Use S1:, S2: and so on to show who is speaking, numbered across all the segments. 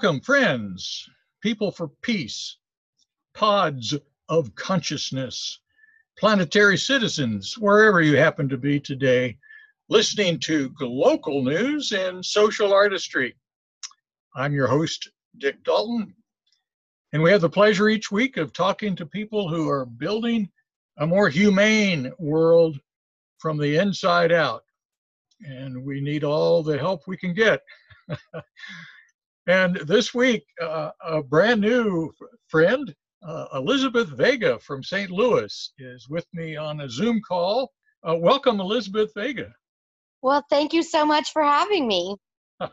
S1: Welcome, friends, people for peace, pods of consciousness, planetary citizens, wherever you happen to be today, listening to local news and social artistry. I'm your host, Dick Dalton, and we have the pleasure each week of talking to people who are building a more humane world from the inside out. And we need all the help we can get. and this week, uh, a brand new friend, uh, Elizabeth Vega from St. Louis, is with me on a Zoom call. Uh, welcome, Elizabeth Vega.
S2: Well, thank you so much for having me.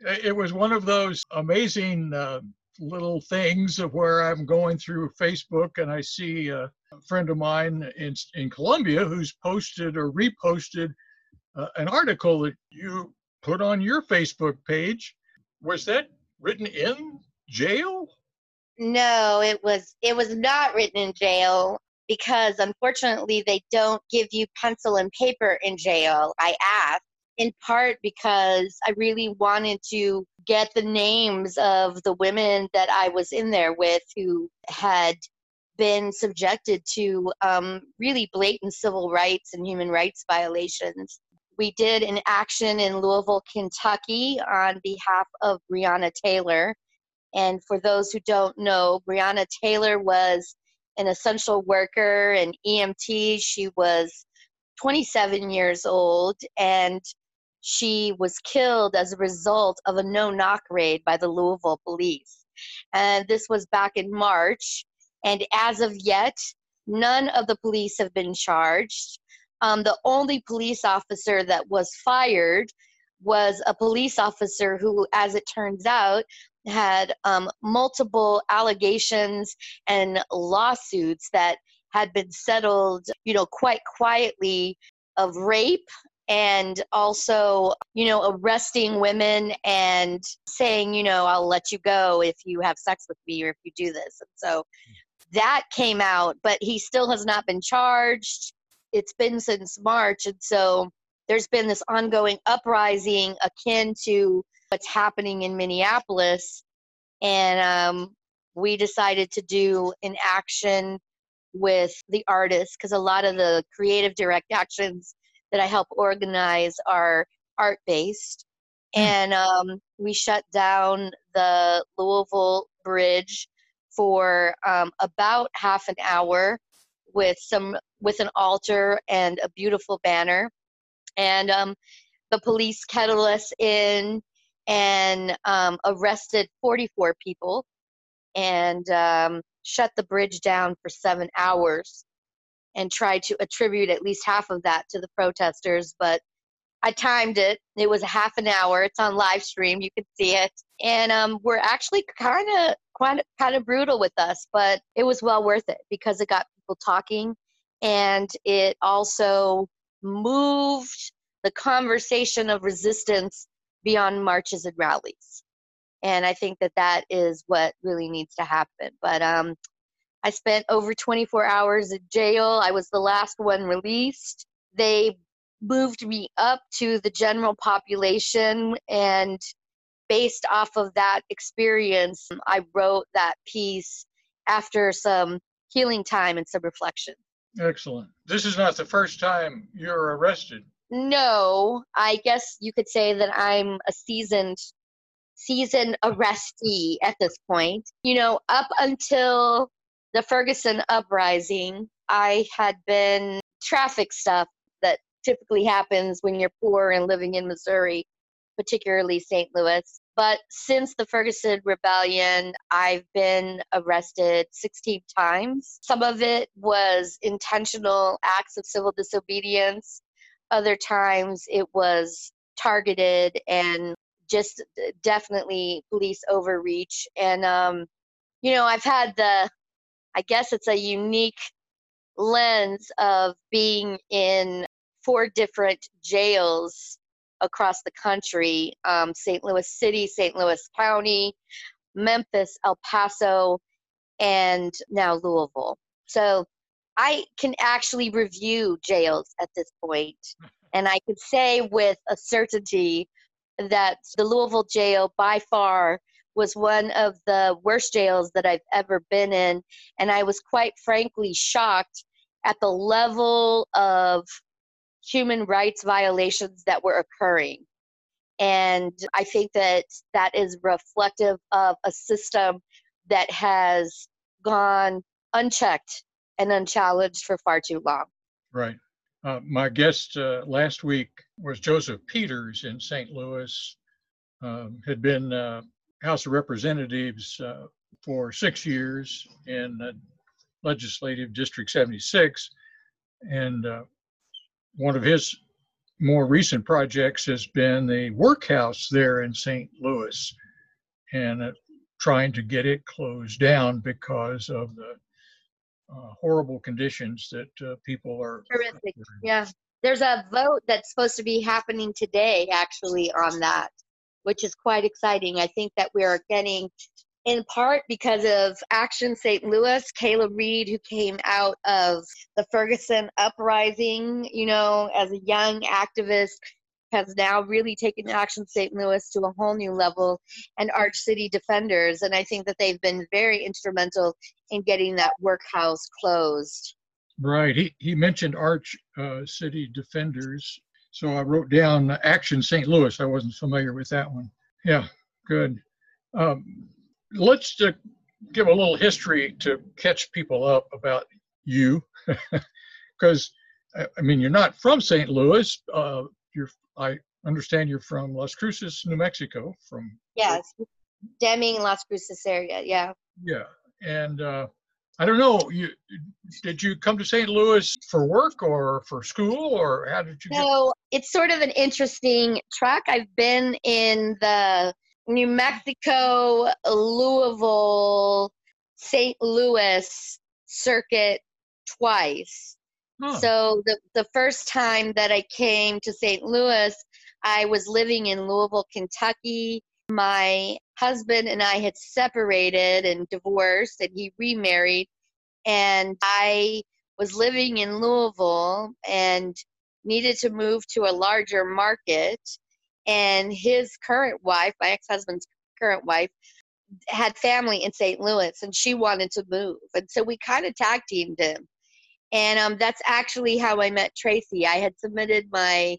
S1: it was one of those amazing uh, little things of where I'm going through Facebook and I see a friend of mine in, in Colombia who's posted or reposted uh, an article that you put on your Facebook page. Was that written in jail?
S2: No, it was it was not written in jail because unfortunately they don't give you pencil and paper in jail. I asked in part because I really wanted to get the names of the women that I was in there with who had been subjected to um, really blatant civil rights and human rights violations. We did an action in Louisville, Kentucky on behalf of Breonna Taylor. And for those who don't know, Breonna Taylor was an essential worker, an EMT. She was 27 years old and she was killed as a result of a no knock raid by the Louisville police. And this was back in March. And as of yet, none of the police have been charged. Um, the only police officer that was fired was a police officer who, as it turns out, had um, multiple allegations and lawsuits that had been settled, you know, quite quietly of rape and also, you know, arresting women and saying, you know, I'll let you go if you have sex with me or if you do this. And so that came out, but he still has not been charged. It's been since March. And so there's been this ongoing uprising akin to what's happening in Minneapolis. And um, we decided to do an action with the artists because a lot of the creative direct actions that I help organize are art based. Mm. And um, we shut down the Louisville Bridge for um, about half an hour with some with an altar and a beautiful banner. And um, the police kettled us in and um, arrested 44 people and um, shut the bridge down for seven hours and tried to attribute at least half of that to the protesters, but I timed it. It was a half an hour. It's on live stream. You can see it. And um, we're actually kind of kind of brutal with us, but it was well worth it because it got people talking and it also moved the conversation of resistance beyond marches and rallies. And I think that that is what really needs to happen. But um, I spent over 24 hours in jail. I was the last one released. They moved me up to the general population and based off of that experience, I wrote that piece after some healing time and some reflection.
S1: Excellent. This is not the first time you're arrested.
S2: No, I guess you could say that I'm a seasoned seasoned arrestee at this point. You know, up until the Ferguson uprising, I had been traffic stuff that typically happens when you're poor and living in Missouri, particularly St. Louis. But since the Ferguson rebellion, I've been arrested 16 times. Some of it was intentional acts of civil disobedience. Other times it was targeted and just definitely police overreach. And, um, you know, I've had the I guess it's a unique lens of being in four different jails across the country um, St. Louis City, St. Louis County, Memphis, El Paso, and now Louisville. So I can actually review jails at this point, and I can say with a certainty that the Louisville jail by far was one of the worst jails that I've ever been in. And I was quite frankly shocked at the level of human rights violations that were occurring. And I think that that is reflective of a system that has gone unchecked and unchallenged for far too long.
S1: Right. Uh, my guest uh, last week was Joseph Peters in St. Louis. Um, had been uh, House of Representatives uh, for six years in Legislative District 76, and uh, one of his more recent projects has been the workhouse there in St. Louis, and uh, trying to get it closed down because of the uh, horrible conditions that uh, people are.
S2: Terrific. Yeah. There's a vote that's supposed to be happening today, actually, on that, which is quite exciting. I think that we are getting, in part because of Action St. Louis, Kayla Reed, who came out of the Ferguson uprising, you know, as a young activist, has now really taken Action St. Louis to a whole new level, and Arch City Defenders. And I think that they've been very instrumental in getting that workhouse closed.
S1: Right. He, he mentioned Arch uh, City Defenders. So I wrote down Action St. Louis. I wasn't familiar with that one. Yeah, good. Um, let's uh, give a little history to catch people up about you. Because, I mean, you're not from St. Louis. Uh, you're I understand you're from Las Cruces, New Mexico. From
S2: yes, Deming, Las Cruces area. Yeah.
S1: Yeah, and uh, I don't know. You did you come to St. Louis for work or for school or how did you?
S2: So get- it's sort of an interesting track. I've been in the New Mexico, Louisville, St. Louis circuit twice. So the, the first time that I came to St. Louis, I was living in Louisville, Kentucky. My husband and I had separated and divorced, and he remarried. And I was living in Louisville and needed to move to a larger market. And his current wife, my ex husband's current wife, had family in St. Louis and she wanted to move. And so we kind of tag teamed him and um, that's actually how I met Tracy. I had submitted my,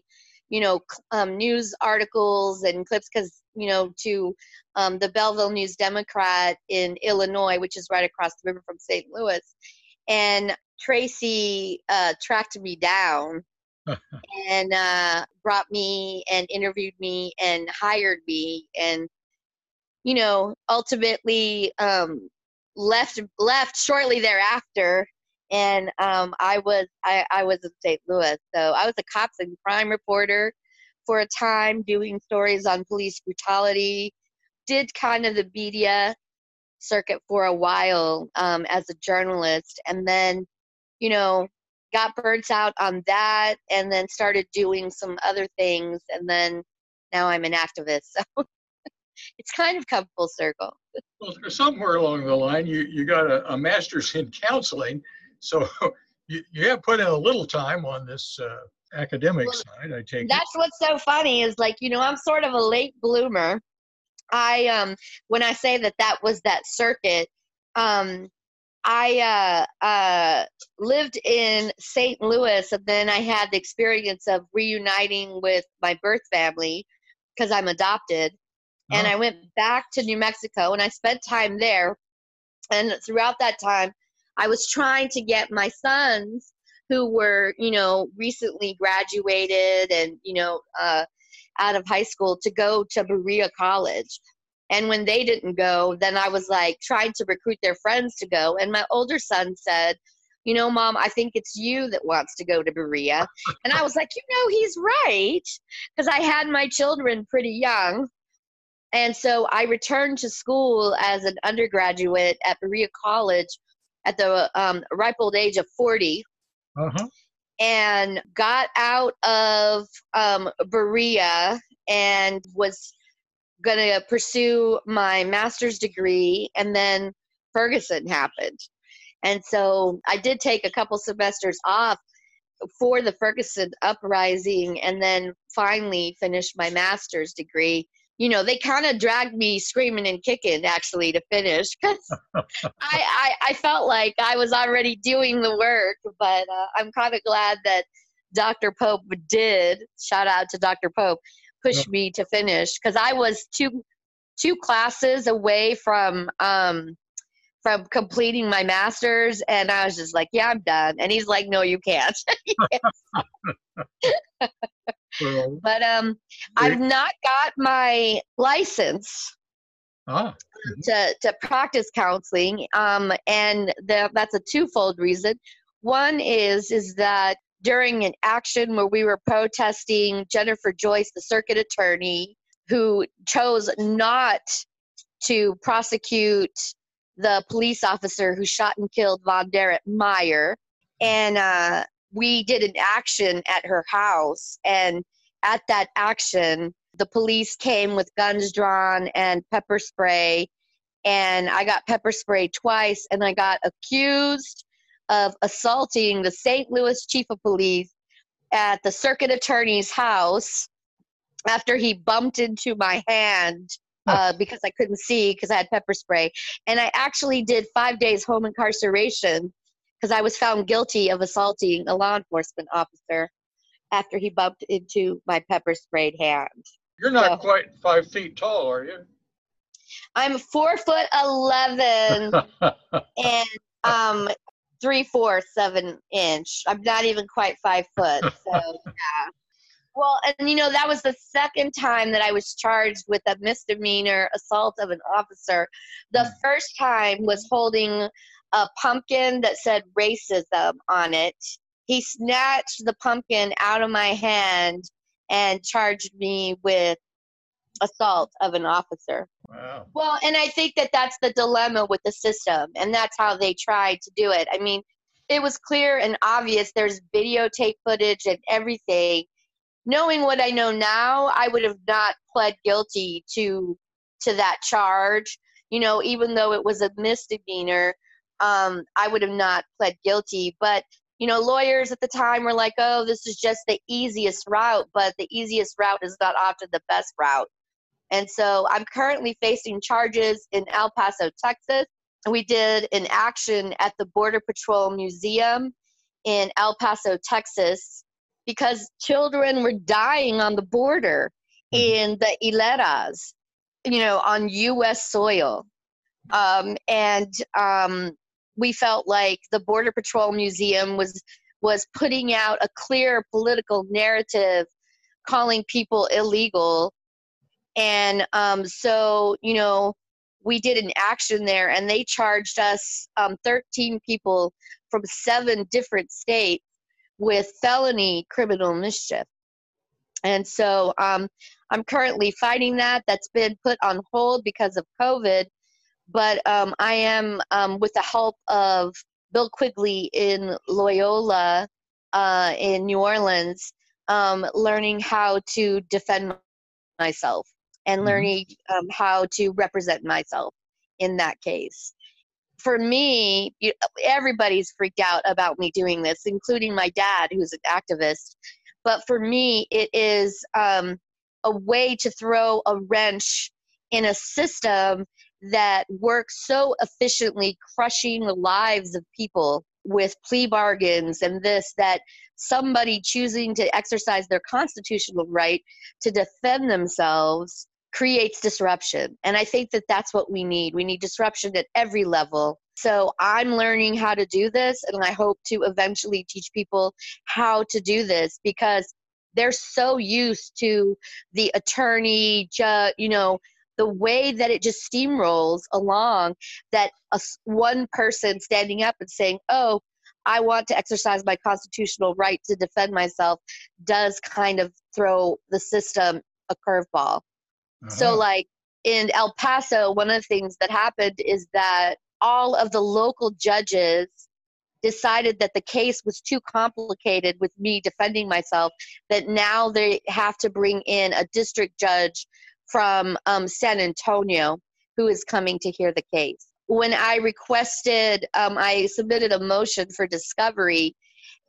S2: you know, um, news articles and clips because you know to um, the Belleville News Democrat in Illinois, which is right across the river from St. Louis, and Tracy uh, tracked me down and uh, brought me and interviewed me and hired me and you know ultimately um, left left shortly thereafter and um, I was I, I was in St. Louis, so I was a cops and crime reporter for a time, doing stories on police brutality. Did kind of the media circuit for a while um, as a journalist, and then, you know, got burnt out on that, and then started doing some other things, and then now I'm an activist. So it's kind of come full circle.
S1: Well, somewhere along the line, you you got a, a master's in counseling so you, you have put in a little time on this uh, academic well, side, I take
S2: That's it. what's so funny is like, you know, I'm sort of a late bloomer. I, um, when I say that that was that circuit, um, I uh, uh, lived in St. Louis, and then I had the experience of reuniting with my birth family because I'm adopted. Oh. And I went back to New Mexico, and I spent time there. And throughout that time, I was trying to get my sons who were, you know, recently graduated and, you know, uh, out of high school to go to Berea College. And when they didn't go, then I was like trying to recruit their friends to go. And my older son said, you know, mom, I think it's you that wants to go to Berea. And I was like, you know, he's right. Because I had my children pretty young. And so I returned to school as an undergraduate at Berea College at the um, ripe old age of 40 uh-huh. and got out of um, Berea and was going to pursue my master's degree. And then Ferguson happened. And so I did take a couple semesters off for the Ferguson uprising and then finally finished my master's degree you know, they kind of dragged me screaming and kicking actually to finish because I, I, I felt like I was already doing the work. But uh, I'm kind of glad that Dr. Pope did. Shout out to Dr. Pope, push yep. me to finish because I was two two classes away from um from completing my master's and I was just like, yeah, I'm done. And he's like, no, you can't. but um I've not got my license. Ah. To, to practice counseling um, and the, that's a twofold reason one is is that during an action where we were protesting Jennifer Joyce, the circuit attorney, who chose not to prosecute the police officer who shot and killed VonDerrit Meyer. And uh, we did an action at her house. And at that action, the police came with guns drawn and pepper spray. And I got pepper sprayed twice, and I got accused of assaulting the St. Louis chief of police at the circuit attorney's house after he bumped into my hand uh, because I couldn't see because I had pepper spray. And I actually did five days home incarceration because I was found guilty of assaulting a law enforcement officer after he bumped into my pepper sprayed hand.
S1: You're not so, quite five feet tall, are you?
S2: I'm four foot eleven and um three fourths of an inch. I'm not even quite five foot. So yeah. Well, and you know that was the second time that I was charged with a misdemeanor assault of an officer. The hmm. first time was holding a pumpkin that said racism on it. He snatched the pumpkin out of my hand and charged me with assault of an officer. Wow. Well, and I think that that's the dilemma with the system, and that's how they tried to do it. I mean, it was clear and obvious. There's videotape footage and everything. Knowing what I know now, I would have not pled guilty to to that charge. You know, even though it was a misdemeanor, um, I would have not pled guilty. But you know, lawyers at the time were like, "Oh, this is just the easiest route," but the easiest route is not often the best route. And so I'm currently facing charges in El Paso, Texas. We did an action at the Border Patrol Museum in El Paso, Texas, because children were dying on the border mm-hmm. in the hieleras, you know, on U.S. soil. Um, and um, we felt like the Border Patrol Museum was was putting out a clear political narrative, calling people illegal and um, so, you know, we did an action there and they charged us um, 13 people from seven different states with felony criminal mischief. And so um, I'm currently fighting that. That's been put on hold because of COVID. But um, I am, um, with the help of Bill Quigley in Loyola uh, in New Orleans, um, learning how to defend myself and mm-hmm. learning um, how to represent myself in that case. For me, you, everybody's freaked out about me doing this, including my dad, who's an activist. But for me, it is um, a way to throw a wrench in a system that works so efficiently, crushing the lives of people with plea bargains and this that somebody choosing to exercise their constitutional right to defend themselves creates disruption. And I think that that's what we need. We need disruption at every level. So I'm learning how to do this, and I hope to eventually teach people how to do this because they're so used to the attorney, ju- you know, the way that it just steamrolls along that a, one person standing up and saying, oh, I want to exercise my constitutional right to defend myself does kind of throw the system a curveball. Uh-huh. So, like in El Paso, one of the things that happened is that all of the local judges decided that the case was too complicated with me defending myself, that now they have to bring in a district judge from um, San Antonio who is coming to hear the case. When I requested, um, I submitted a motion for discovery,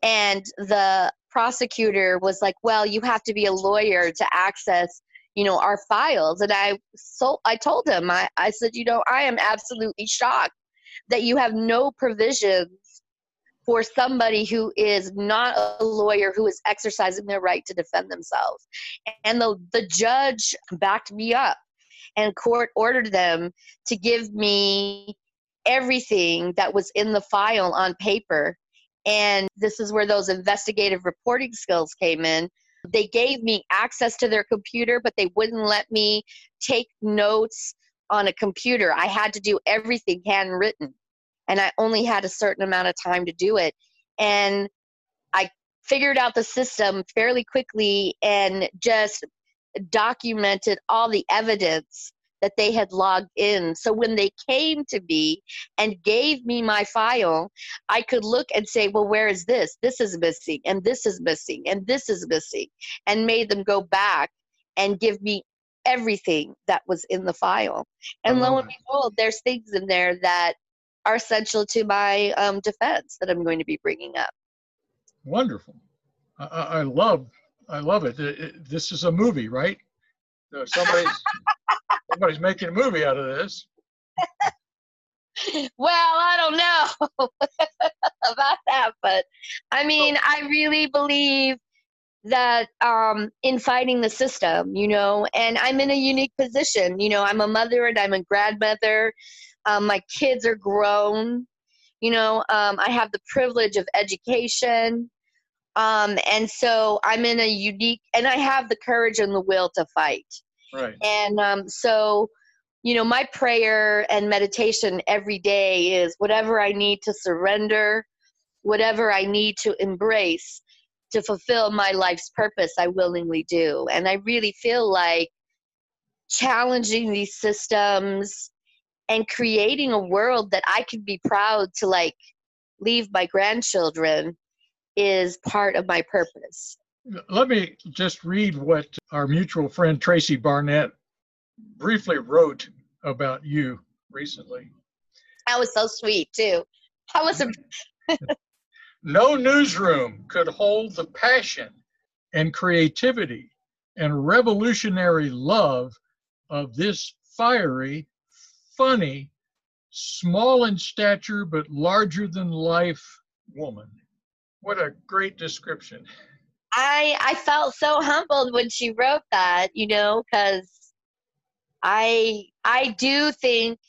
S2: and the prosecutor was like, Well, you have to be a lawyer to access you know, our files. And I so I told him, I, I said, you know, I am absolutely shocked that you have no provisions for somebody who is not a lawyer who is exercising their right to defend themselves. And the, the judge backed me up and court ordered them to give me everything that was in the file on paper. And this is where those investigative reporting skills came in. They gave me access to their computer, but they wouldn't let me take notes on a computer. I had to do everything handwritten and I only had a certain amount of time to do it. And I figured out the system fairly quickly and just documented all the evidence that they had logged in. So when they came to me and gave me my file, I could look and say, well, where is this? This is missing, and this is missing, and this is missing, and made them go back and give me everything that was in the file. And lo and behold, there's things in there that are essential to my um, defense that I'm going to be bringing up.
S1: Wonderful. I, I love, I love it. It, it. This is a movie, right? Uh, somebody's somebody's making a movie out of this.
S2: well, I don't know about that, but I mean, I really believe that um, in fighting the system, you know, and I'm in a unique position. You know, I'm a mother and I'm a grandmother. Um, my kids are grown. You know, um, I have the privilege of education. Um, and so I'm in a unique, and I have the courage and the will to fight.
S1: Right.
S2: And um, so, you know, my prayer and meditation every day is whatever I need to surrender, whatever I need to embrace to fulfill my life's purpose, I willingly do. And I really feel like challenging these systems and creating a world that I could be proud to like leave my grandchildren is part of my purpose.
S1: Let me just read what our mutual friend Tracy Barnett briefly wrote about you recently.
S2: That was so sweet too. That was a
S1: No newsroom could hold the passion and creativity and revolutionary love of this fiery funny, small in stature but larger than life woman. What a great description.
S2: I I felt so humbled when she wrote that, you know, cuz I I do think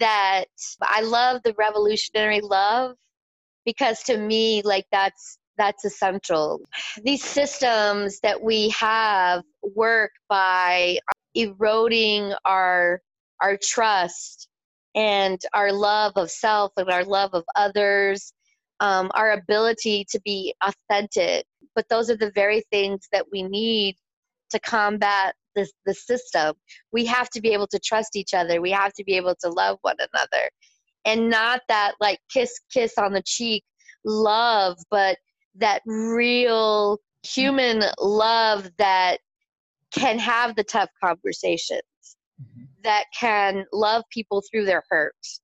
S2: that I love the revolutionary love because to me like that's that's essential. These systems that we have work by eroding our our trust and our love of self and our love of others, um, our ability to be authentic. But those are the very things that we need to combat the, the system. We have to be able to trust each other. We have to be able to love one another. And not that like kiss, kiss on the cheek love, but that real human love that can have the tough conversation mm-hmm. that can love people through their hurts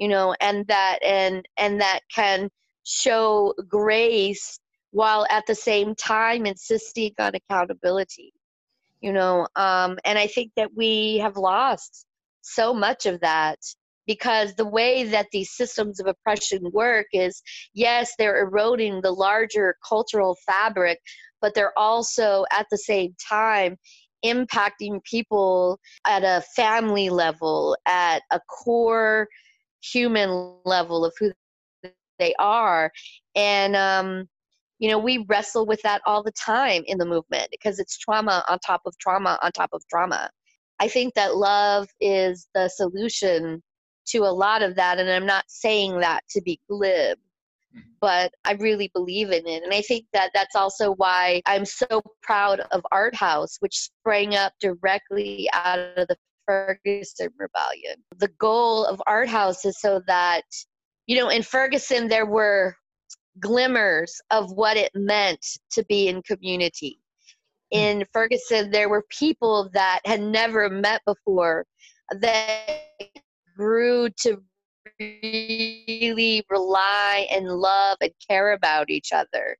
S2: you know and that and and that can show grace while at the same time insisting on accountability you know um and i think that we have lost so much of that because the way that these systems of oppression work is yes they're eroding the larger cultural fabric but they're also at the same time impacting people at a family level, at a core human level of who they are. And, um, you know, we wrestle with that all the time in the movement because it's trauma on top of trauma on top of trauma. I think that love is the solution to a lot of that. And I'm not saying that to be glib mm-hmm. but I really believe in it. And I think that that's also why I'm so proud of Art House, which sprang up directly out of the Ferguson Rebellion. The goal of Art House is so that, you know, in Ferguson, there were glimmers of what it meant to be in community. Hmm. In Ferguson, there were people that had never met before that grew to really rely and love and care about each other.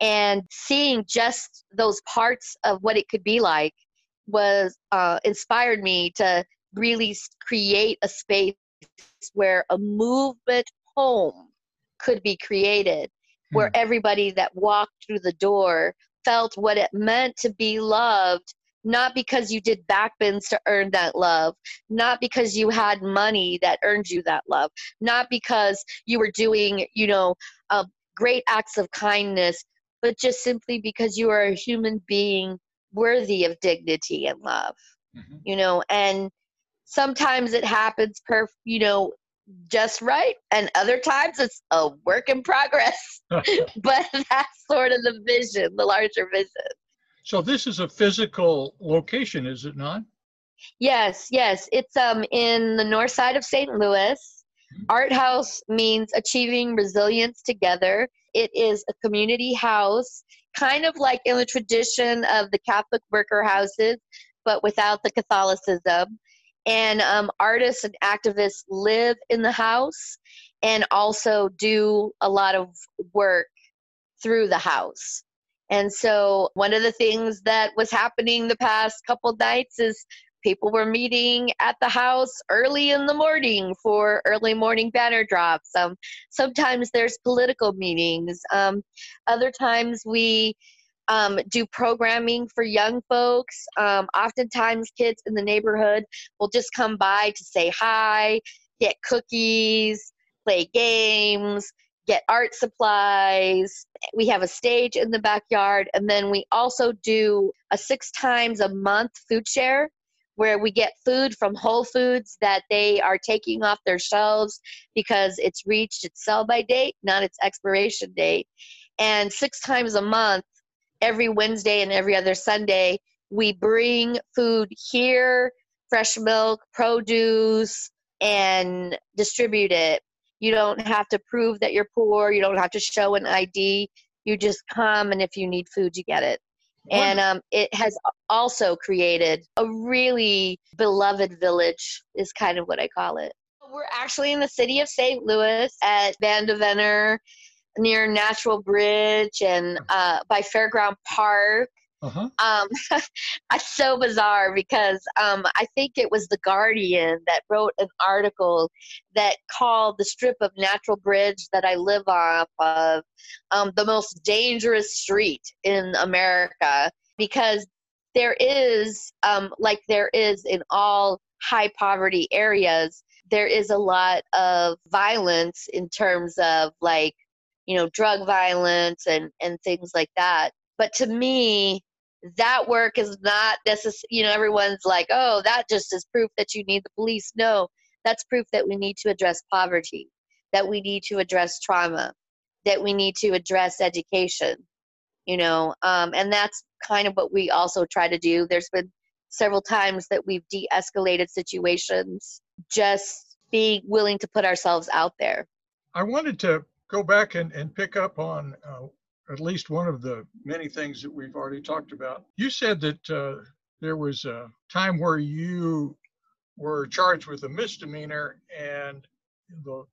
S2: And seeing just those parts of what it could be like was uh, inspired me to really create a space where a movement home could be created where hmm. everybody that walked through the door felt what it meant to be loved not because you did backbends to earn that love, not because you had money that earned you that love, not because you were doing, you know, uh, great acts of kindness, but just simply because you are a human being worthy of dignity and love, mm-hmm. you know, and sometimes it happens per, you know, just right and other times it's a work in progress but that's sort of the vision the larger vision
S1: so this is a physical location, is it not?
S2: Yes, yes. It's um in the north side of St. Louis. Mm-hmm. Art House means achieving resilience together. It is a community house, kind of like in the tradition of the Catholic worker houses, but without the Catholicism. And um, artists and activists live in the house and also do a lot of work through the house. And so, one of the things that was happening the past couple nights is people were meeting at the house early in the morning for early morning banner drops. Um, sometimes there's political meetings. Um, other times we um, do programming for young folks. Um, oftentimes, kids in the neighborhood will just come by to say hi, get cookies, play games get art supplies. We have a stage in the backyard, and then we also do a six times a month food share where we get food from Whole Foods that they are taking off their shelves because it's reached its sell by date, not its expiration date. And six times a month, every Wednesday and every other Sunday, we bring food here fresh milk, produce, and distribute it you don't have to prove that you're poor. You don't have to show an ID. You just come, and if you need food, you get it. And um, it has also created a really beloved village, is kind of what I call it. We're actually in the city of St. Louis at Vandeventer near Natural Bridge and uh, by Fairground Park. Uh-huh. Um, it's so bizarre because um, I think it was The Guardian that wrote an article that called the strip of Natural Bridge that I live off of um, the most dangerous street in America because there is, um, like there is in all high poverty areas, there is a lot of violence in terms of like, you know, drug violence and, and things like that. But to me, that work is not necessary. You know, everyone's like, oh, that just is proof that you need the police. No, that's proof that we need to address poverty, that we need to address trauma, that we need to address education. You know, um, and that's kind of what we also try to do. There's been several times that we've de escalated situations, just being willing to put ourselves out there.
S1: I wanted to go back and, and pick up on uh, at least one of the many things that we've already talked about. You said that uh, there was a time where you were charged with a misdemeanor and the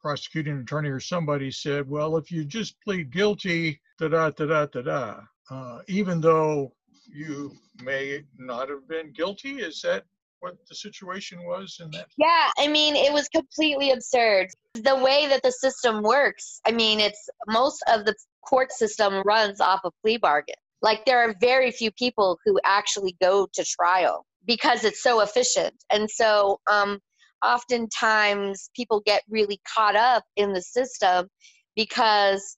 S1: prosecuting attorney or somebody said, well, if you just plead guilty, da da da da da da, uh, even though you may not have been guilty, is that what the situation was in that?
S2: Yeah, I mean, it was completely absurd. The way that the system works, I mean, it's most of the court system runs off a plea bargain. Like there are very few people who actually go to trial because it's so efficient. And so um, oftentimes people get really caught up in the system because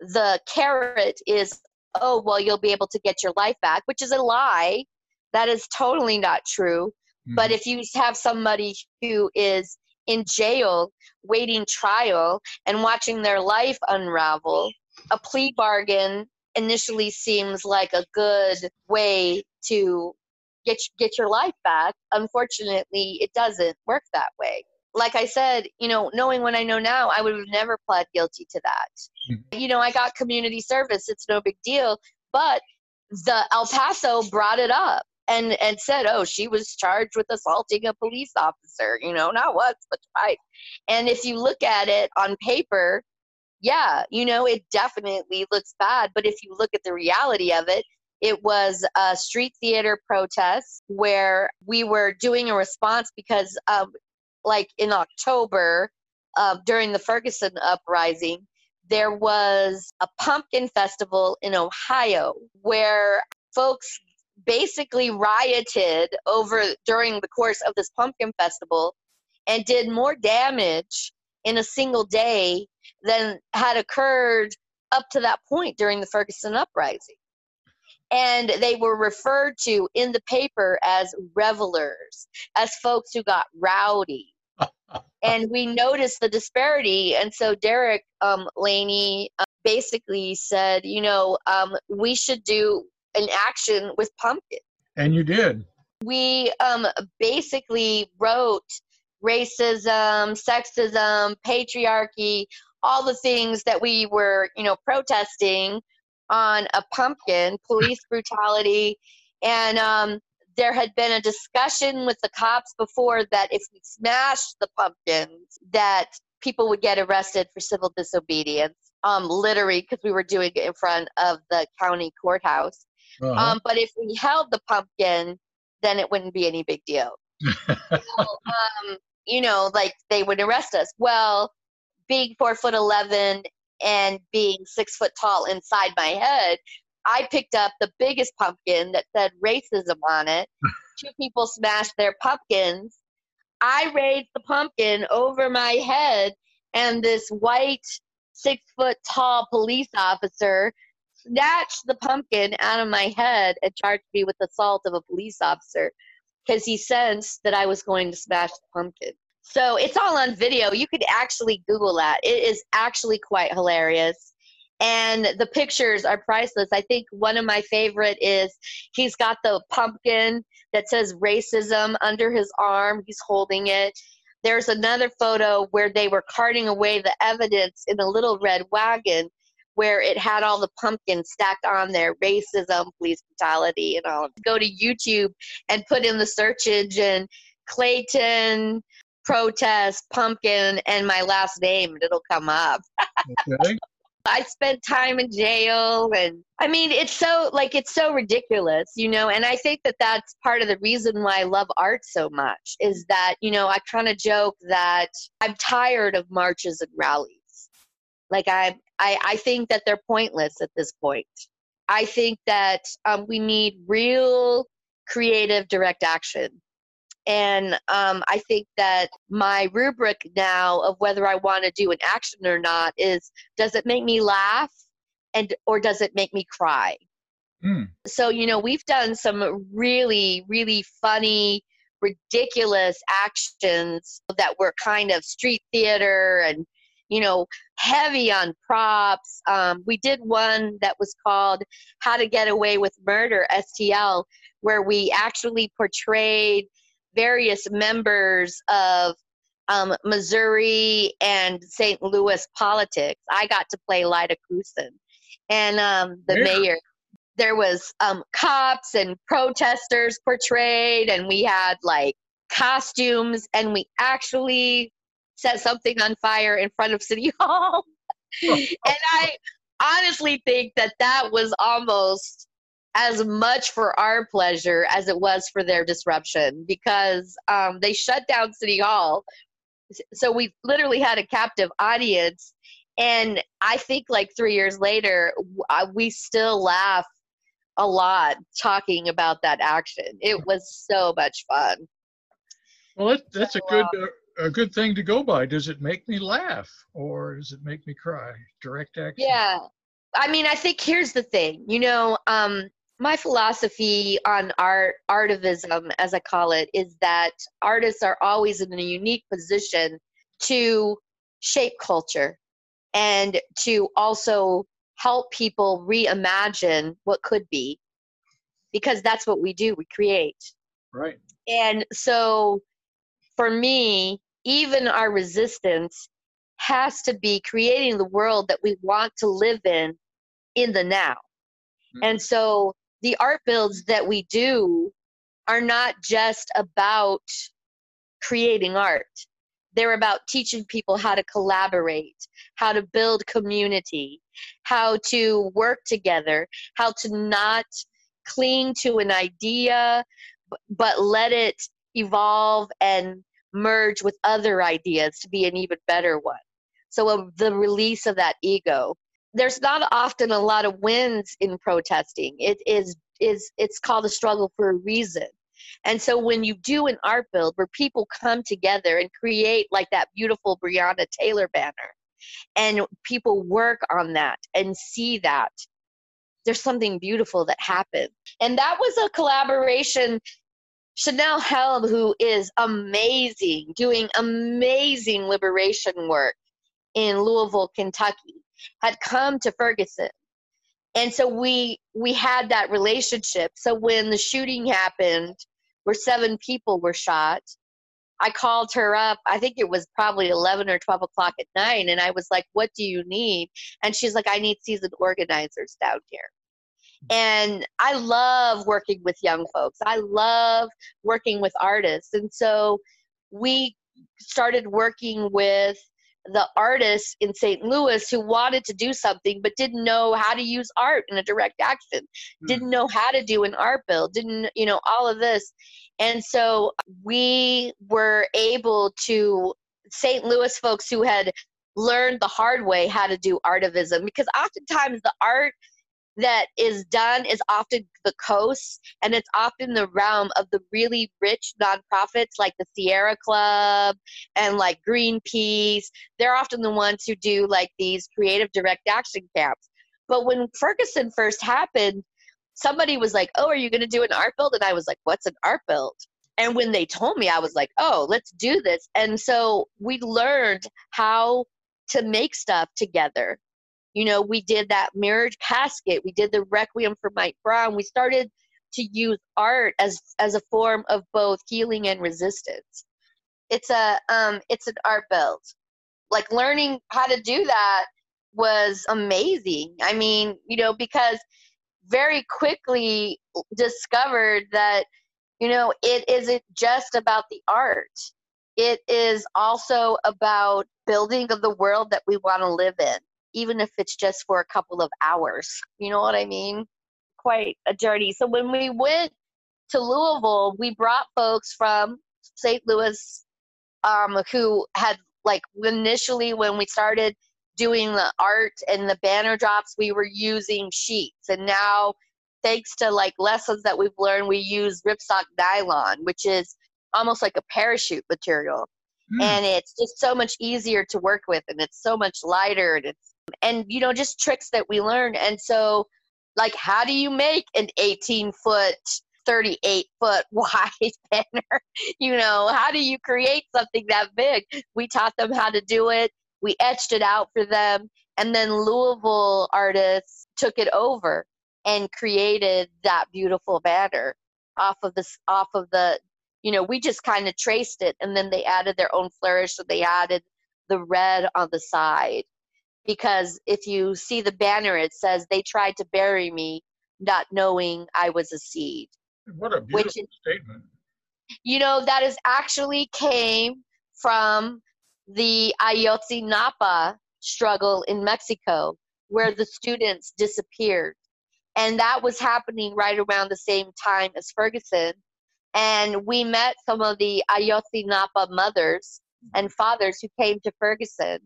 S2: the carrot is, oh, well, you'll be able to get your life back, which is a lie. That is totally not true. Mm-hmm. But if you have somebody who is in jail waiting trial and watching their life unravel, a plea bargain initially seems like a good way to get get your life back. Unfortunately, it doesn't work that way. Like I said, you know, knowing what I know now, I would have never pled guilty to that. Mm-hmm. You know, I got community service; it's no big deal. But the El Paso brought it up and and said, "Oh, she was charged with assaulting a police officer." You know, not once but twice. And if you look at it on paper, yeah, you know, it definitely looks bad. But if you look at the reality of it, It was a street theater protest where we were doing a response because, um, like in October, uh, during the Ferguson uprising, there was a pumpkin festival in Ohio where folks basically rioted over during the course of this pumpkin festival and did more damage in a single day than had occurred up to that point during the Ferguson uprising. And they were referred to in the paper as revelers, as folks who got rowdy. and we noticed the disparity. And so Derek um, Laney uh, basically said, you know, um, we should do an action with pumpkin.
S1: And you did.
S2: We um, basically wrote racism, sexism, patriarchy, all the things that we were, you know, protesting on a pumpkin, police brutality, and um, there had been a discussion with the cops before that if we smashed the pumpkins, that people would get arrested for civil disobedience. Um, literally, because we were doing it in front of the county courthouse. Uh-huh. Um, but if we held the pumpkin, then it wouldn't be any big deal. so, um, you know, like they would arrest us. Well, being four foot eleven and being six foot tall inside my head, I picked up the biggest pumpkin that said racism on it. Two people smashed their pumpkins. I raised the pumpkin over my head, and this white, six foot tall police officer snatched the pumpkin out of my head and charged me with assault of a police officer because he sensed that I was going to smash the pumpkin. So it's all on video. You could actually Google that. It is actually quite hilarious. And the pictures are priceless. I think one of my favorite is he's got the pumpkin that says racism under his arm. He's holding it. There's another photo where they were carting away the evidence in a little red wagon where it had all the pumpkins stacked on there racism, police brutality, and all. Go to YouTube and put in the search engine Clayton protest pumpkin and my last name and it'll come up okay. i spent time in jail and i mean it's so like it's so ridiculous you know and i think that that's part of the reason why i love art so much is that you know i kind of joke that i'm tired of marches and rallies like i i, I think that they're pointless at this point i think that um, we need real creative direct action and um, I think that my rubric now of whether I want to do an action or not is does it make me laugh and or does it make me cry? Mm. So, you know, we've done some really, really funny, ridiculous actions that were kind of street theater and, you know, heavy on props. Um, we did one that was called How to Get Away with Murder, STL, where we actually portrayed various members of um, Missouri and St. Louis politics. I got to play Lyda Krewson and um, the yeah. mayor. There was um, cops and protesters portrayed, and we had like costumes, and we actually set something on fire in front of City Hall. and I honestly think that that was almost as much for our pleasure as it was for their disruption because um, they shut down City Hall. So we literally had a captive audience. And I think like three years later, we still laugh a lot talking about that action. It was so much fun.
S1: Well, that, that's so, a good uh, a good thing to go by. Does it make me laugh or does it make me cry? Direct action.
S2: Yeah, I mean, I think here's the thing. You know, um, my philosophy on art artivism as i call it is that artists are always in a unique position to shape culture and to also help people reimagine what could be because that's what we do we create
S1: right
S2: and so for me even our resistance has to be creating the world that we want to live in in the now mm-hmm. and so the art builds that we do are not just about creating art. They're about teaching people how to collaborate, how to build community, how to work together, how to not cling to an idea, but let it evolve and merge with other ideas to be an even better one. So uh, the release of that ego. There's not often a lot of wins in protesting. It is is it's called a struggle for a reason. And so when you do an art build where people come together and create like that beautiful Breonna Taylor banner, and people work on that and see that, there's something beautiful that happened. And that was a collaboration. Chanelle Helm, who is amazing, doing amazing liberation work in Louisville, Kentucky, had come to Ferguson. And so we we had that relationship. So when the shooting happened where seven people were shot i called her up i think it was probably 11 or 12 o'clock at night and i was like what do you need? And she's like i need seasoned organizers down here and i love working with young folks i love working with artists and so we started working with the artists in St. Louis who wanted to do something but didn't know how to use art in a direct action, mm. didn't know how to do an art build, didn't, you know, all of this. And so we were able to, St. Louis folks who had learned the hard way how to do artivism, because oftentimes the art that is done is often the coast and it's often the realm of the really rich nonprofits like the Sierra Club and like Greenpeace. They're often the ones who do like these creative direct action camps. But when Ferguson first happened, somebody was like, Oh, are you going to do an art build? And I was like, What's an art build? And when they told me, I was like, Oh, let's do this. And so we learned how to make stuff together you know, we did that marriage casket, we did the requiem for Mike Brown. We started to use art as as a form of both healing and resistance. It's a um it's an art build. Like learning how to do that was amazing. I mean, you know, because very quickly discovered that you know it isn't just about the art it is also about building of the world that we want to live in even if it's just for a couple of hours. You know what I mean? Quite a journey. So when we went to Louisville, we brought folks from St. Louis um, who had like initially when we started doing the art and the banner drops, we were using sheets, and now thanks to like lessons that we've learned, we use ripstop nylon, which is almost like a parachute material. Mm. And it's just so much easier to work with, and it's so much lighter, and it's and you know just tricks that we learn. And so like how do you make an 18 foot 38 foot wide banner? You know how do you create something that big? We taught them how to do it. We etched it out for them. And then louisville artists took it over and created that beautiful banner off of this off of the you know we just kind of traced it and then they added their own flourish. So they added the red on the side because if you see the banner, it says they tried to bury me, not knowing I was a seed.
S1: What a beautiful which, statement.
S2: You know, that is actually came from the Ayotzinapa struggle in Mexico, where the students disappeared. And that was happening right around the same time as Ferguson. And we met some of the Ayotzinapa mothers and fathers who came to Ferguson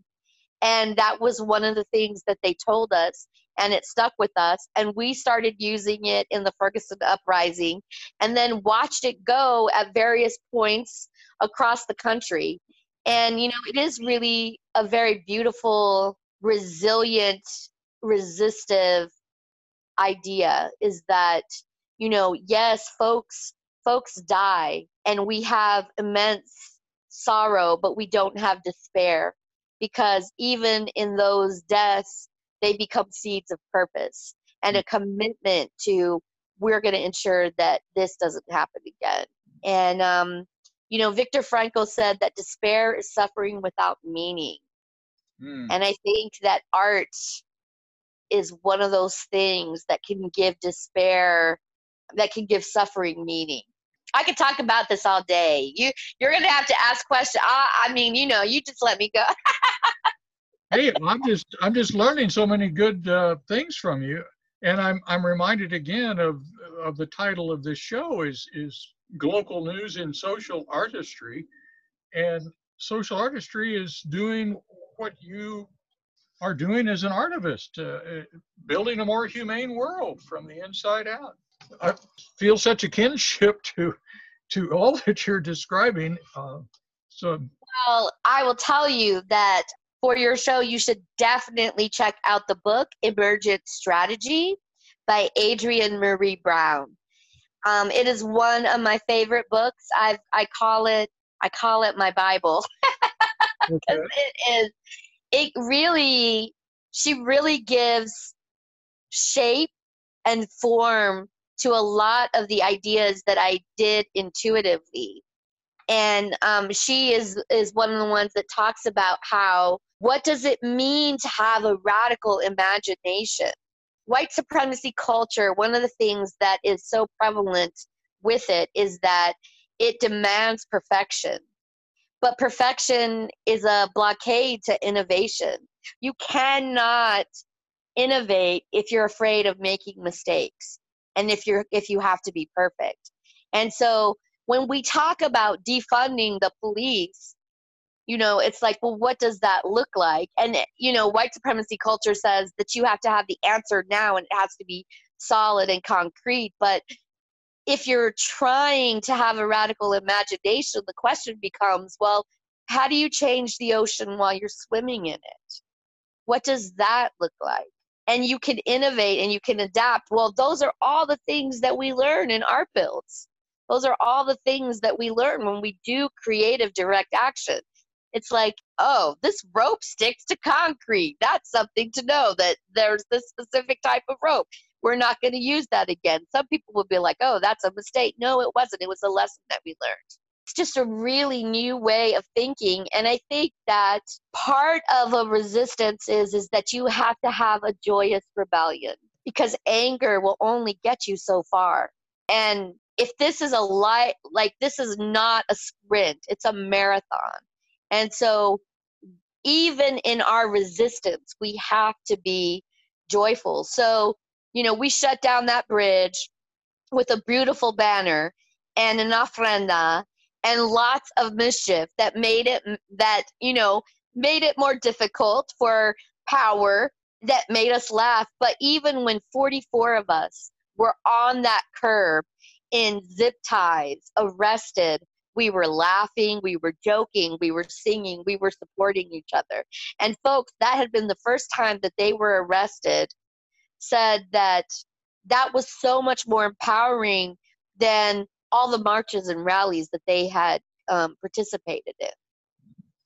S2: and that was one of the things that they told us, and it stuck with us. And we started using it in the Ferguson Uprising and then watched it go at various points across the country. And, you know, it is really a very beautiful, resilient, resistive idea is that, you know, yes, folks folks die and we have immense sorrow, but we don't have despair because even in those deaths, they become seeds of purpose and a commitment to we're going to ensure that this doesn't happen again. And, um, you know, Viktor Frankl said that despair is suffering without meaning. Mm. And I think that art is one of those things that can give despair, that can give suffering meaning. I could talk about this all day. You you're gonna have to ask questions. I, I mean, you know, you just let me go.
S1: hey, I'm just I'm just learning so many good uh, things from you, And I'm I'm reminded again of of the title of this show is is global news in social artistry, and social artistry is doing what you are doing as an artivist, uh, building a more humane world from the inside out. I feel such a kinship to to all that you're describing. Uh, so,
S2: well, I will tell you that for your show, you should definitely check out the book Emergent Strategy by Adrienne Maree Brown. Um, it is one of my favorite books. I I call it I call it my Bible because okay. it is it really she really gives shape and form to a lot of the ideas that I did intuitively. And um, she is is one of the ones that talks about how what does it mean to have a radical imagination? White supremacy culture, one of the things that is so prevalent with it is that it demands perfection. But perfection is a blockade to innovation. You cannot innovate if you're afraid of making mistakes and if you're if you have to be perfect. And so when we talk about defunding the police, you know, it's like, well, what does that look like? And, you know, white supremacy culture says that you have to have the answer now and it has to be solid and concrete. But if you're trying to have a radical imagination, the question becomes, well, how do you change the ocean while you're swimming in it? What does that look like? And you can innovate and you can adapt. Well, those are all the things that we learn in art builds. Those are all the things that we learn when we do creative direct action. It's like, oh, this rope sticks to concrete. That's something to know that there's this specific type of rope. We're not going to use that again. Some people would be like, oh, that's a mistake. No, it wasn't. It was a lesson that we learned. It's just a really new way of thinking. And I think that part of a resistance is, is that you have to have a joyous rebellion because anger will only get you so far. And if this is a light, like this is not a sprint, it's a marathon. And so, even in our resistance, we have to be joyful. So, you know, we shut down that bridge with a beautiful banner and an ofrenda and lots of mischief that made it, that, you know, made it more difficult for power, that made us laugh. But even when 44 of us were on that curb in zip ties, arrested, we were laughing, we were joking, we were singing, we were supporting each other. And folks, that had been the first time that they were arrested, said that that was so much more empowering than all the marches and rallies that they had um, participated in.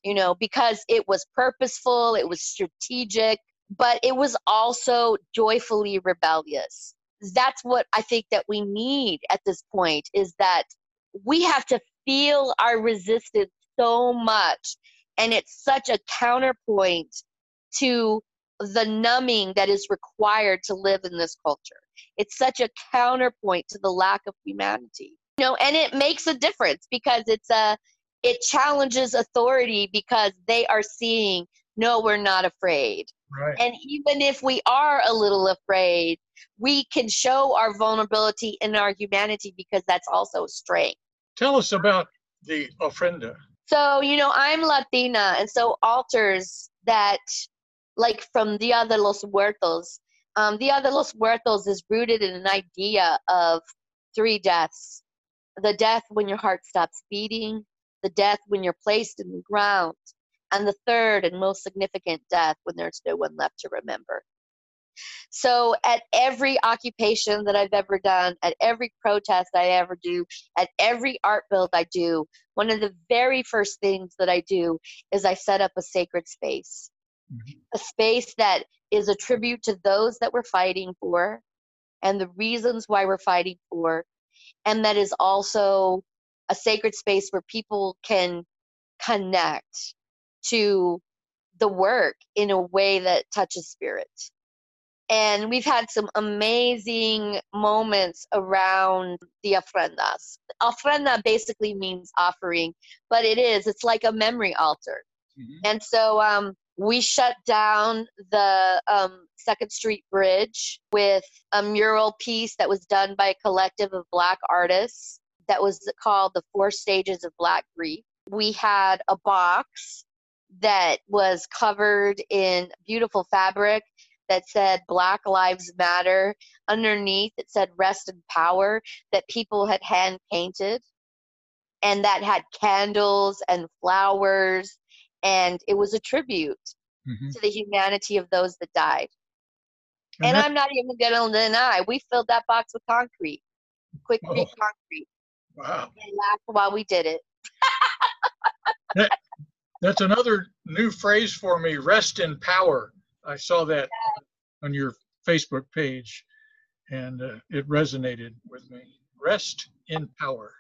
S2: You know, because it was purposeful, it was strategic, but it was also joyfully rebellious. That's what I think that we need at this point is that we have to feel our resistance so much. And it's such a counterpoint to the numbing that is required to live in this culture. It's such a counterpoint to the lack of humanity. You know, and it makes a difference because it's a it challenges authority because they are seeing no we're not afraid right. and even if we are a little afraid we can show our vulnerability and our humanity because that's also strength
S1: Tell us about the ofrenda.
S2: So, you know, I'm Latina, and so altars that, like from Dia de los Muertos, um, Dia de los Muertos is rooted in an idea of three deaths the death when your heart stops beating, the death when you're placed in the ground, and the third and most significant death when there's no one left to remember. So at every occupation that I've ever done, at every protest I ever do, at every art build I do, one of the very first things that I do is I set up a sacred space. Mm-hmm. A space that is a tribute to those that we're fighting for and the reasons why we're fighting for, and that is also a sacred space where people can connect to the work in a way that touches spirit and we've had some amazing moments around the ofrendas. Ofrenda basically means offering, but it is, it's like a memory altar. Mm-hmm. And so um, We shut down the um, Second Street Bridge with a mural piece that was done by a collective of Black artists that was called The Four Stages of Black Grief. We had a box that was covered in beautiful fabric that said Black Lives Matter. Underneath, it said Rest in Power that people had hand painted and that had candles and flowers. And it was a tribute mm-hmm. to the humanity of those that died. And, and I'm not even going to deny, we filled that box with concrete, quick oh. concrete.
S1: Wow.
S2: And laughed while we did it.
S1: that, that's another new phrase for me rest in power. I saw that yeah. on your Facebook page and uh, it resonated with me. Rest in power.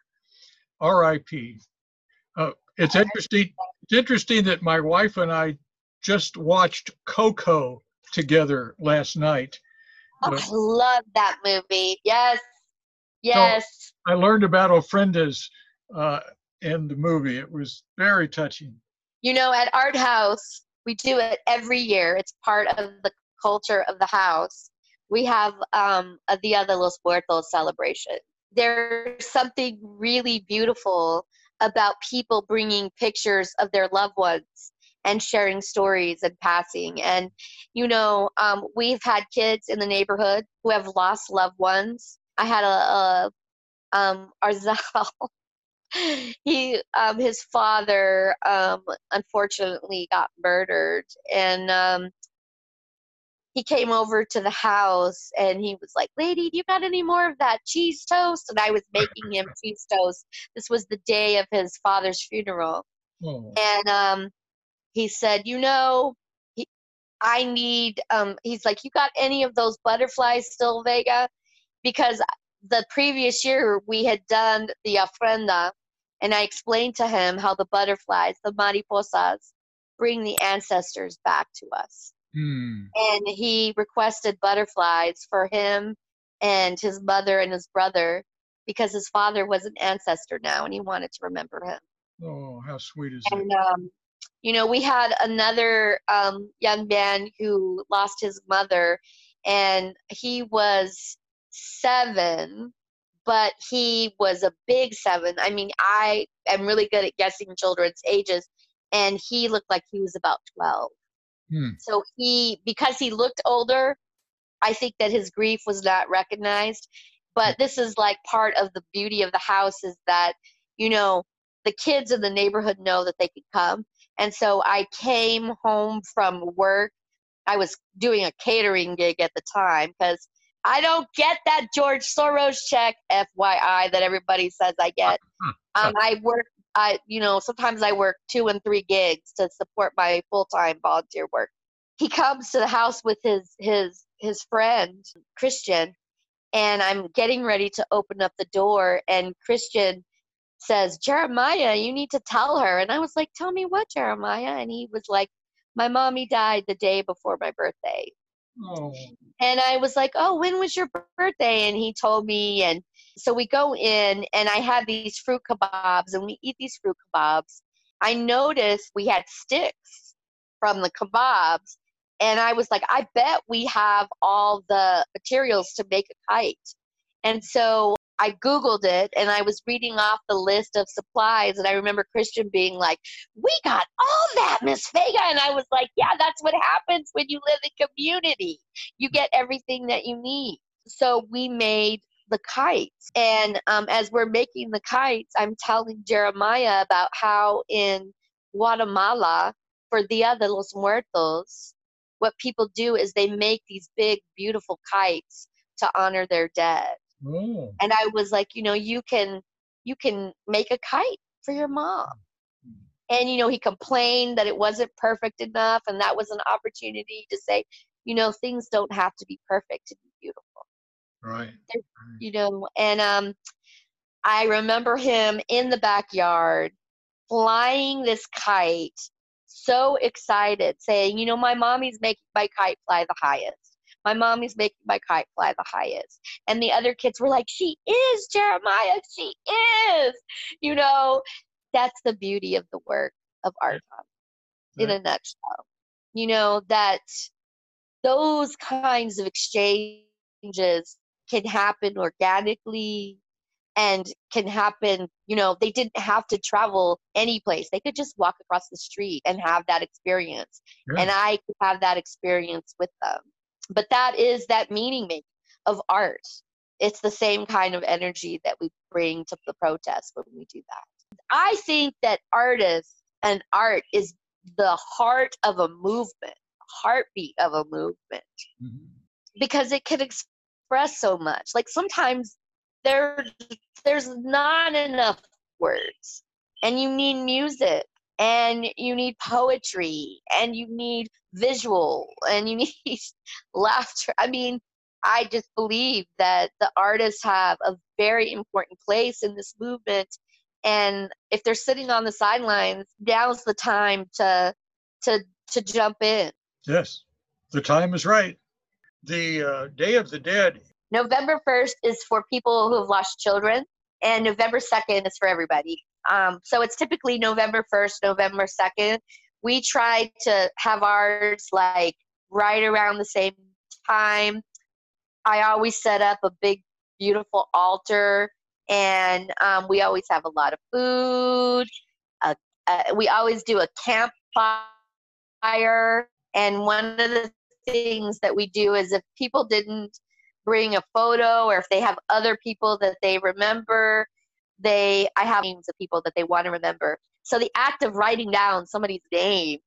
S1: R.I.P. Uh, it's interesting. It's interesting that my wife and I just watched Coco together last night.
S2: Oh, I love that movie. Yes, yes.
S1: So I learned about ofrendas uh, in the movie. It was very touching.
S2: You know, at Art House, we do it every year. It's part of the culture of the house. We have um, a Dia de los Muertos celebration. There's something really beautiful about people bringing pictures of their loved ones and sharing stories and passing. And, you know, um, we've had kids in the neighborhood who have lost loved ones. I had a, a um, Arzal. he, um, his father, um, unfortunately got murdered, and um, he came over to the house and he was like, Lady, do you got any more of that cheese toast? And I was making him cheese toast. This was the day of his father's funeral. Oh. And um, he said, You know, he, I need, um, he's like, You got any of those butterflies still, Vega? Because the previous year we had done the ofrenda and I explained to him how the butterflies, the mariposas, bring the ancestors back to us.
S1: Hmm.
S2: And he requested butterflies for him and his mother and his brother because his father was an ancestor now and he wanted to remember him.
S1: Oh, how sweet is
S2: and, Um, you know, we had another um, young man who lost his mother, and he was seven, but he was a big seven. I mean, I am really good at guessing children's ages, and he looked like he was about 12.
S1: Hmm.
S2: So he, because he looked older, I think that his grief was not recognized. But this is like part of the beauty of the house is that, you know, the kids in the neighborhood know that they could come. And so I came home from work. I was doing a catering gig at the time because I don't get that George Soros check, FYI, that everybody says I get. Um, I work I, you know, sometimes I work two and three gigs to support my full time volunteer work. He comes to the house with his his his friend Christian, and I'm getting ready to open up the door, and Christian says, Jeremiah, you need to tell her. And I was like, Tell me what, Jeremiah? And he was like, My mommy died the day before my birthday.
S1: Oh.
S2: And I was like, Oh, when was your birthday? And he told me, and so we go in, and I have these fruit kebabs, and we eat these fruit kebabs. I noticed we had sticks from the kebabs, and I was like, I bet we have all the materials to make a kite. And so I Googled it and I was reading off the list of supplies. And I remember Christian being like, We got all that, Miss Vega. And I was like, Yeah, that's what happens when you live in community. You get everything that you need. So we made the kites. And um, as we're making the kites, I'm telling Jeremiah about how in Guatemala, for Dia de los Muertos, what people do is they make these big, beautiful kites to honor their dead.
S1: Oh.
S2: And I was like, you know, you can you can make a kite for your mom. And you know, he complained that it wasn't perfect enough, and that was an opportunity to say, you know, things don't have to be perfect to be.
S1: Right.
S2: You know, and um, I remember him in the backyard flying this kite, so excited, saying, you know, my mommy's making my kite fly the highest. My mommy's making my kite fly the highest. And the other kids were like, she is, Jeremiah, she is. You know, that's the beauty of the work of art in a nutshell. you know, that those kinds of exchanges can happen organically and can happen you know they didn't have to travel any place. They could just walk across the street and have that experience. Yeah. and i could have that experience with them. But that is that meaning making of art. It's the same kind of energy that we bring to the protest when we do that. I think that artists and art is the heart of a movement, heartbeat of a movement, mm-hmm. because it can express so much. Like sometimes there, there's not enough words, and you need music, and you need poetry, and you need visual, and you need laughter. I mean, I just believe that the artists have a very important place in this movement and if they're sitting on the sidelines now's the time to to to jump in
S1: yes the time is right the uh, day of the dead.
S2: November 1st is for people who have lost children and november 2nd is for everybody. Um, so it's typically november 1st november 2nd we try to have ours like right around the same time. I always set up a big beautiful altar and um, we always have a lot of food. Uh, uh, we always do a campfire, and one of the things that we do is if people didn't bring a photo or if they have other people that they remember, they I have names of people that they want to remember. So the act of writing down somebody's name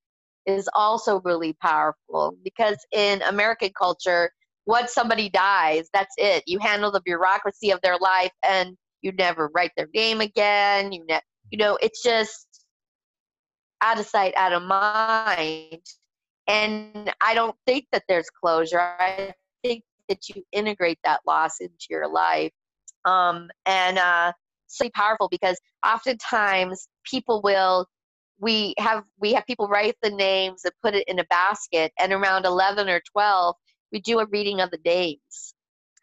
S2: is also really powerful because in American culture, once somebody dies, that's it. You handle the bureaucracy of their life and you never write their name again you ne- you know it's just out of sight out of mind and i don't think that there's closure i think that you integrate that loss into your life um, and uh, so powerful because oftentimes people will we have we have people write the names and put it in a basket and around 11 or 12 we do a reading of the names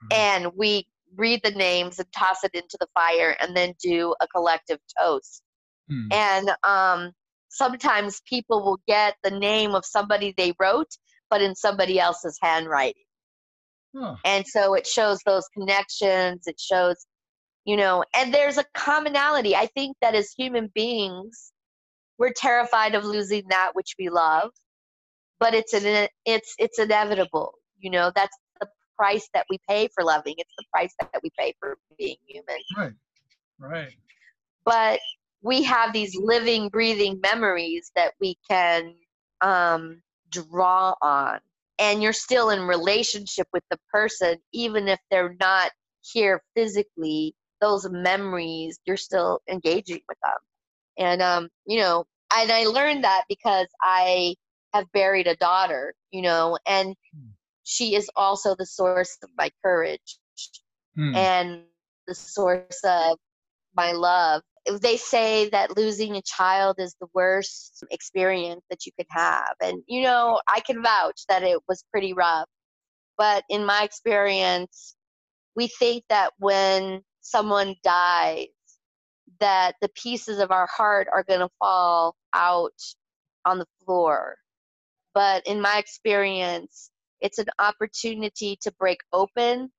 S2: mm-hmm. and we read the names and toss it into the fire and then do a collective toast. Hmm. And um, sometimes people will get the name of somebody they wrote, but in somebody else's handwriting. Huh. And so it shows those connections. It shows, you know, and there's a commonality. I think that as human beings, we're terrified of losing that which we love, but it's an it's it's inevitable. You know, that's the price that we pay for loving. It's the price that we pay for being human.
S1: Right. Right.
S2: But we have these living, breathing memories that we can um, draw on. And you're still in relationship with the person, even if they're not here physically. Those memories, you're still engaging with them. And, um, you know, and I learned that because I have buried a daughter, you know, and hmm she is also the source of my courage hmm. and the source of my love. They say that losing a child is the worst experience that you could have. And, you know, I can vouch that it was pretty rough. But in my experience, we think that when someone dies, that the pieces of our heart are going to fall out on the floor. But in my experience, it's an opportunity to break open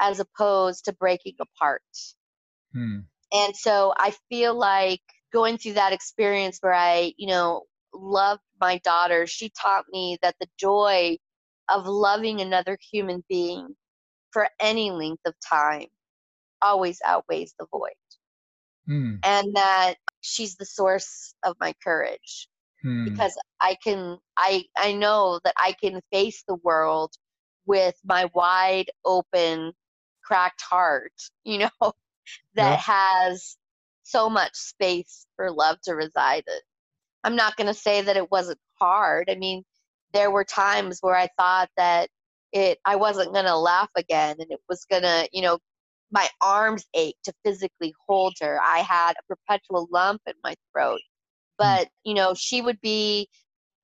S2: as opposed to breaking apart. Hmm. And so I feel like going through that experience where I, you know, loved my daughter, she taught me that the joy of loving another human being for any length of time always outweighs the void. Hmm. And that she's the source of my courage hmm. because I can I I know that I can face the world with my wide open cracked heart, you know, that has so much space for love to reside in. I'm not going to say that it wasn't hard. I mean, there were times where I thought that it I wasn't going to laugh again and it was going to, you know, my arms ached to physically hold her. I had a perpetual lump in my throat. Mm. but you know she would be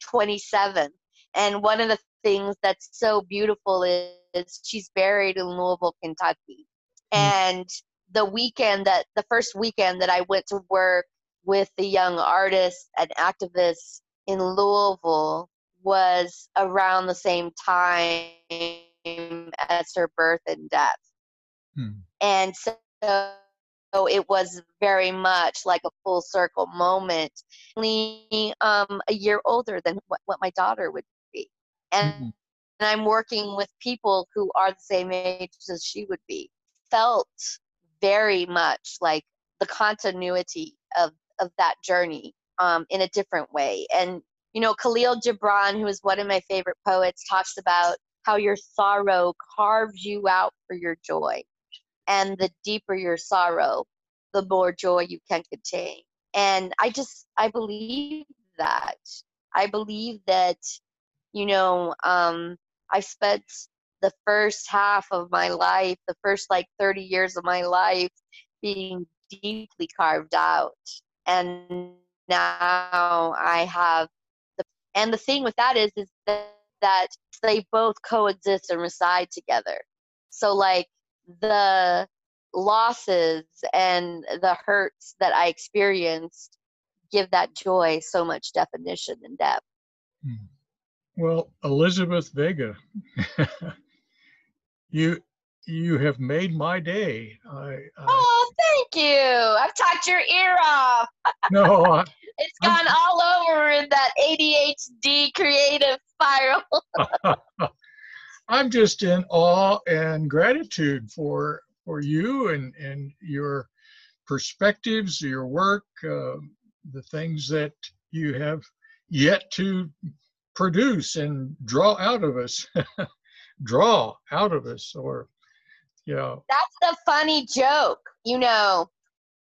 S2: 27 and one of the things that's so beautiful is, is she's buried in louisville kentucky mm. and the weekend that the first weekend that i went to work with the young artists and activists in louisville was around the same time as her birth and death. Hmm. And so, so it was very much like a full circle moment. Only um, a year older than what, what my daughter would be. And, mm-hmm. and I'm working with people who are the same age as she would be. Felt very much like the continuity of, of that journey um, in a different way. And, you know, Kahlil Gibran, who is one of my favorite poets, talks about how your sorrow carves you out for your joy. And the deeper your sorrow, the more joy you can contain. And I just, I believe that. I believe that, you know, um, I spent the first half of my life, the first like 30 years of my life, being deeply carved out. And now I have the, and the thing with that is, is that, that they both coexist and reside together. So like the losses and the hurts that I experienced give that joy so much definition and depth. Hmm.
S1: Well, Elizabeth Vega, you you have made my day. I, I,
S2: oh, thank you. I've talked your ear off.
S1: No, I,
S2: it's gone I'm, all over in that ADHD creative spiral.
S1: I'm just in awe and gratitude for for you and and your perspectives, your work, uh, the things that you have yet to produce and draw out of us, draw out of us, or yeah.
S2: That's the funny joke. You know,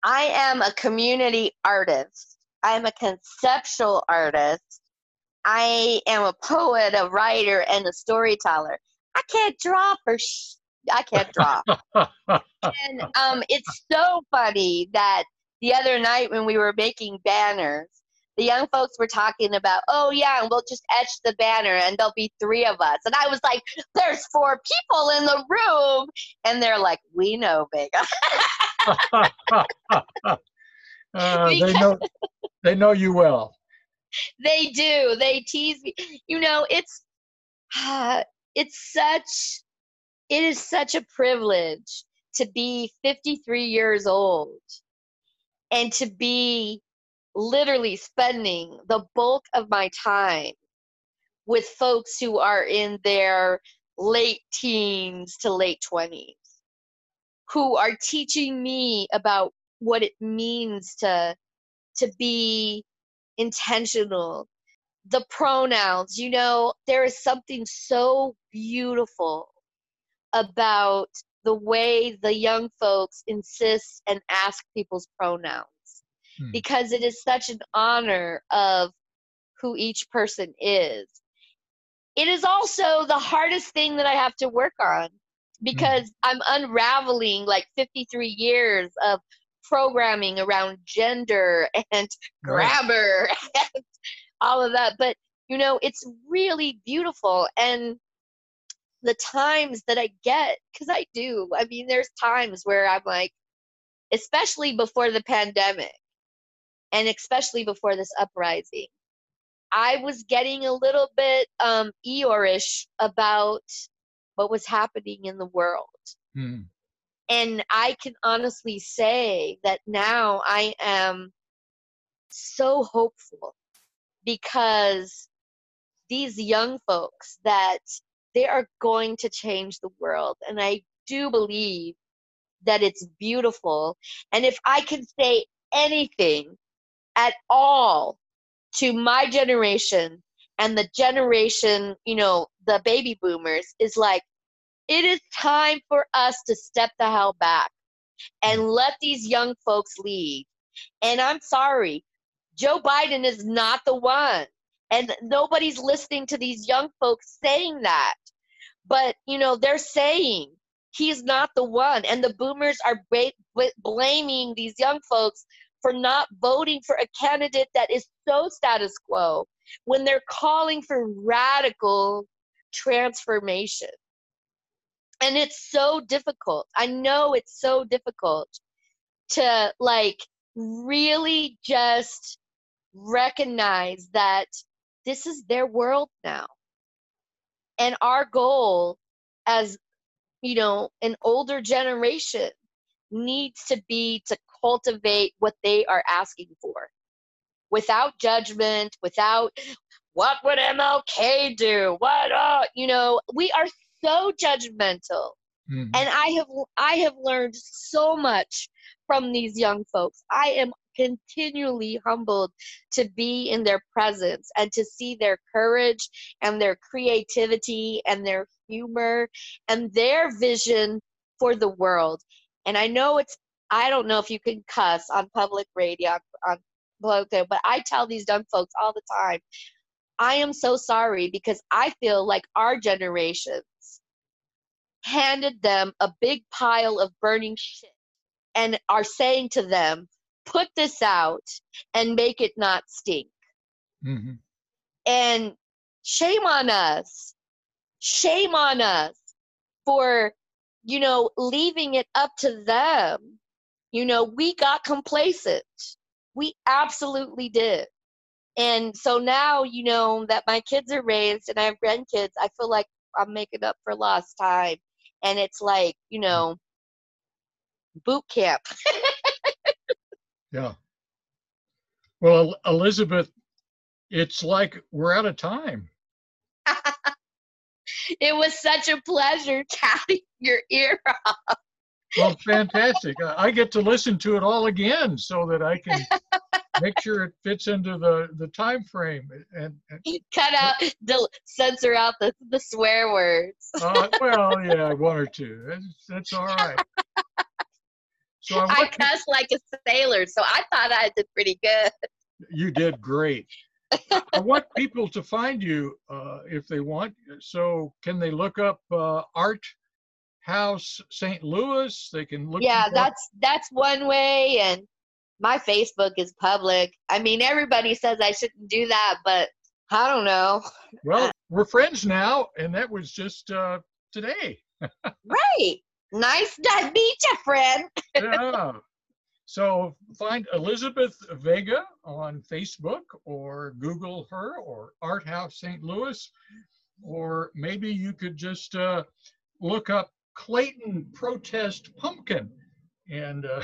S2: I am a community artist. I'm a conceptual artist. I am a poet, a writer, and a storyteller. I can't draw for sh- I can't draw. and um, it's so funny that the other night when we were making banners, the young folks were talking about, oh yeah, and we'll just etch the banner and there'll be three of us. And I was like, there's four people in the room. And they're like, we know, Vega.
S1: uh, they know they know you well.
S2: They do. They tease me. You know, it's uh, it's such it is such a privilege to be 53 years old and to be literally spending the bulk of my time with folks who are in their late teens to late 20s who are teaching me about what it means to to be intentional. The pronouns you know there is something so beautiful about the way the young folks insist and ask people's pronouns hmm. because it is such an honor of who each person is. It is also the hardest thing that I have to work on because hmm. I'm unraveling like 53 years of programming around gender and grammar and all of that. But, you know, it's really beautiful. And the times that I get, because I do, I mean, there's times where I'm like, especially before the pandemic, and especially before this uprising, I was getting a little bit um, Eeyore-ish about what was happening in the world. Hmm. And I can honestly say that now I am so hopeful because these young folks that they are going to change the world. And I do believe that it's beautiful. And if I can say anything at all to my generation and the generation, you know, the baby boomers is like, it is time for us to step the hell back and let these young folks lead. And I'm sorry, Joe Biden is not the one. And nobody's listening to these young folks saying that. But, you know, they're saying he's not the one. And the boomers are ba- blaming these young folks for not voting for a candidate that is so status quo when they're calling for radical transformation. And it's so difficult. I know it's so difficult to like really just recognize that this is their world now. And our goal as, you know, an older generation needs to be to cultivate what they are asking for without judgment, without what would MLK do? What, uh, you know, we are so judgmental. Mm-hmm. And I have I have learned so much from these young folks. I am continually humbled to be in their presence and to see their courage and their creativity and their humor and their vision for the world. And I know it's I don't know if you can cuss on public radio on, on but I tell these dumb folks all the time, I am so sorry because I feel like our generations handed them a big pile of burning shit and are saying to them, put this out and make it not stink. Mm-hmm. And shame on us. Shame on us for, you know, leaving it up to them. You know, we got complacent. We absolutely did. And so now, you know, that my kids are raised and I have grandkids, I feel like I'm making up for lost time. And it's like, you know, boot camp.
S1: yeah. Well, Elizabeth, it's like we're out of time.
S2: it was such a pleasure chatting your ear off.
S1: Well, fantastic. I get to listen to it all again so that I can make sure it fits into the the time frame. And, and
S2: cut out the censor out the the swear words.
S1: Uh, well yeah one or two. That's, that's all right.
S2: So i, I cuss like a sailor so i thought i did pretty good.
S1: You did great. I want people to find you uh, if they want. So, can they look up uh, Art House St. Louis? They can look.
S2: Yeah, that's that's one way, and my Facebook is public. I mean, everybody says I shouldn't do that, but I don't know.
S1: Well, we're friends now, and that was just uh, today.
S2: right. Nice to meet you, friend.
S1: yeah. So find Elizabeth Vega on Facebook or Google her or Art House St. Louis, or maybe you could just uh, look up Clayton Protest Pumpkin and uh,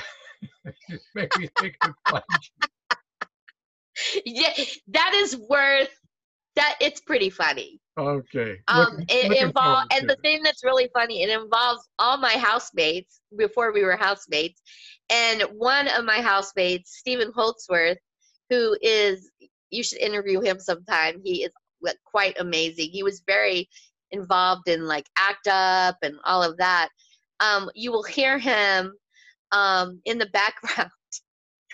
S1: maybe they could find
S2: you. Yeah, that is worth that. It's pretty funny.
S1: Okay.
S2: Um, looking, it involves, and the thing that's really funny, it involves all my housemates before we were housemates, and one of my housemates, Stephen Holtzworth, who is you should interview him sometime. He is quite amazing. He was very involved in like ACT UP and all of that. Um, you will hear him um, in the background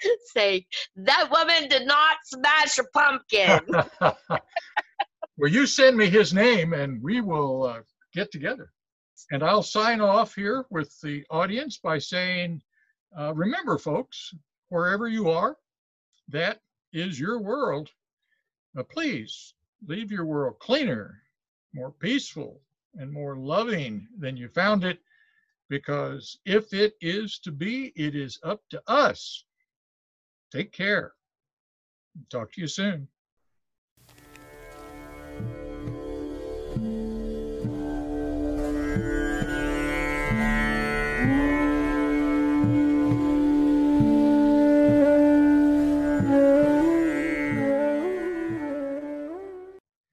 S2: say, That woman did not smash a pumpkin.
S1: well, you send me his name and we will uh, get together. And I'll sign off here with the audience by saying, uh, Remember, folks, wherever you are, that is your world. Uh, please leave your world cleaner, more peaceful, and more loving than you found it because if it is to be, it is up to us. Take care. Talk to you soon.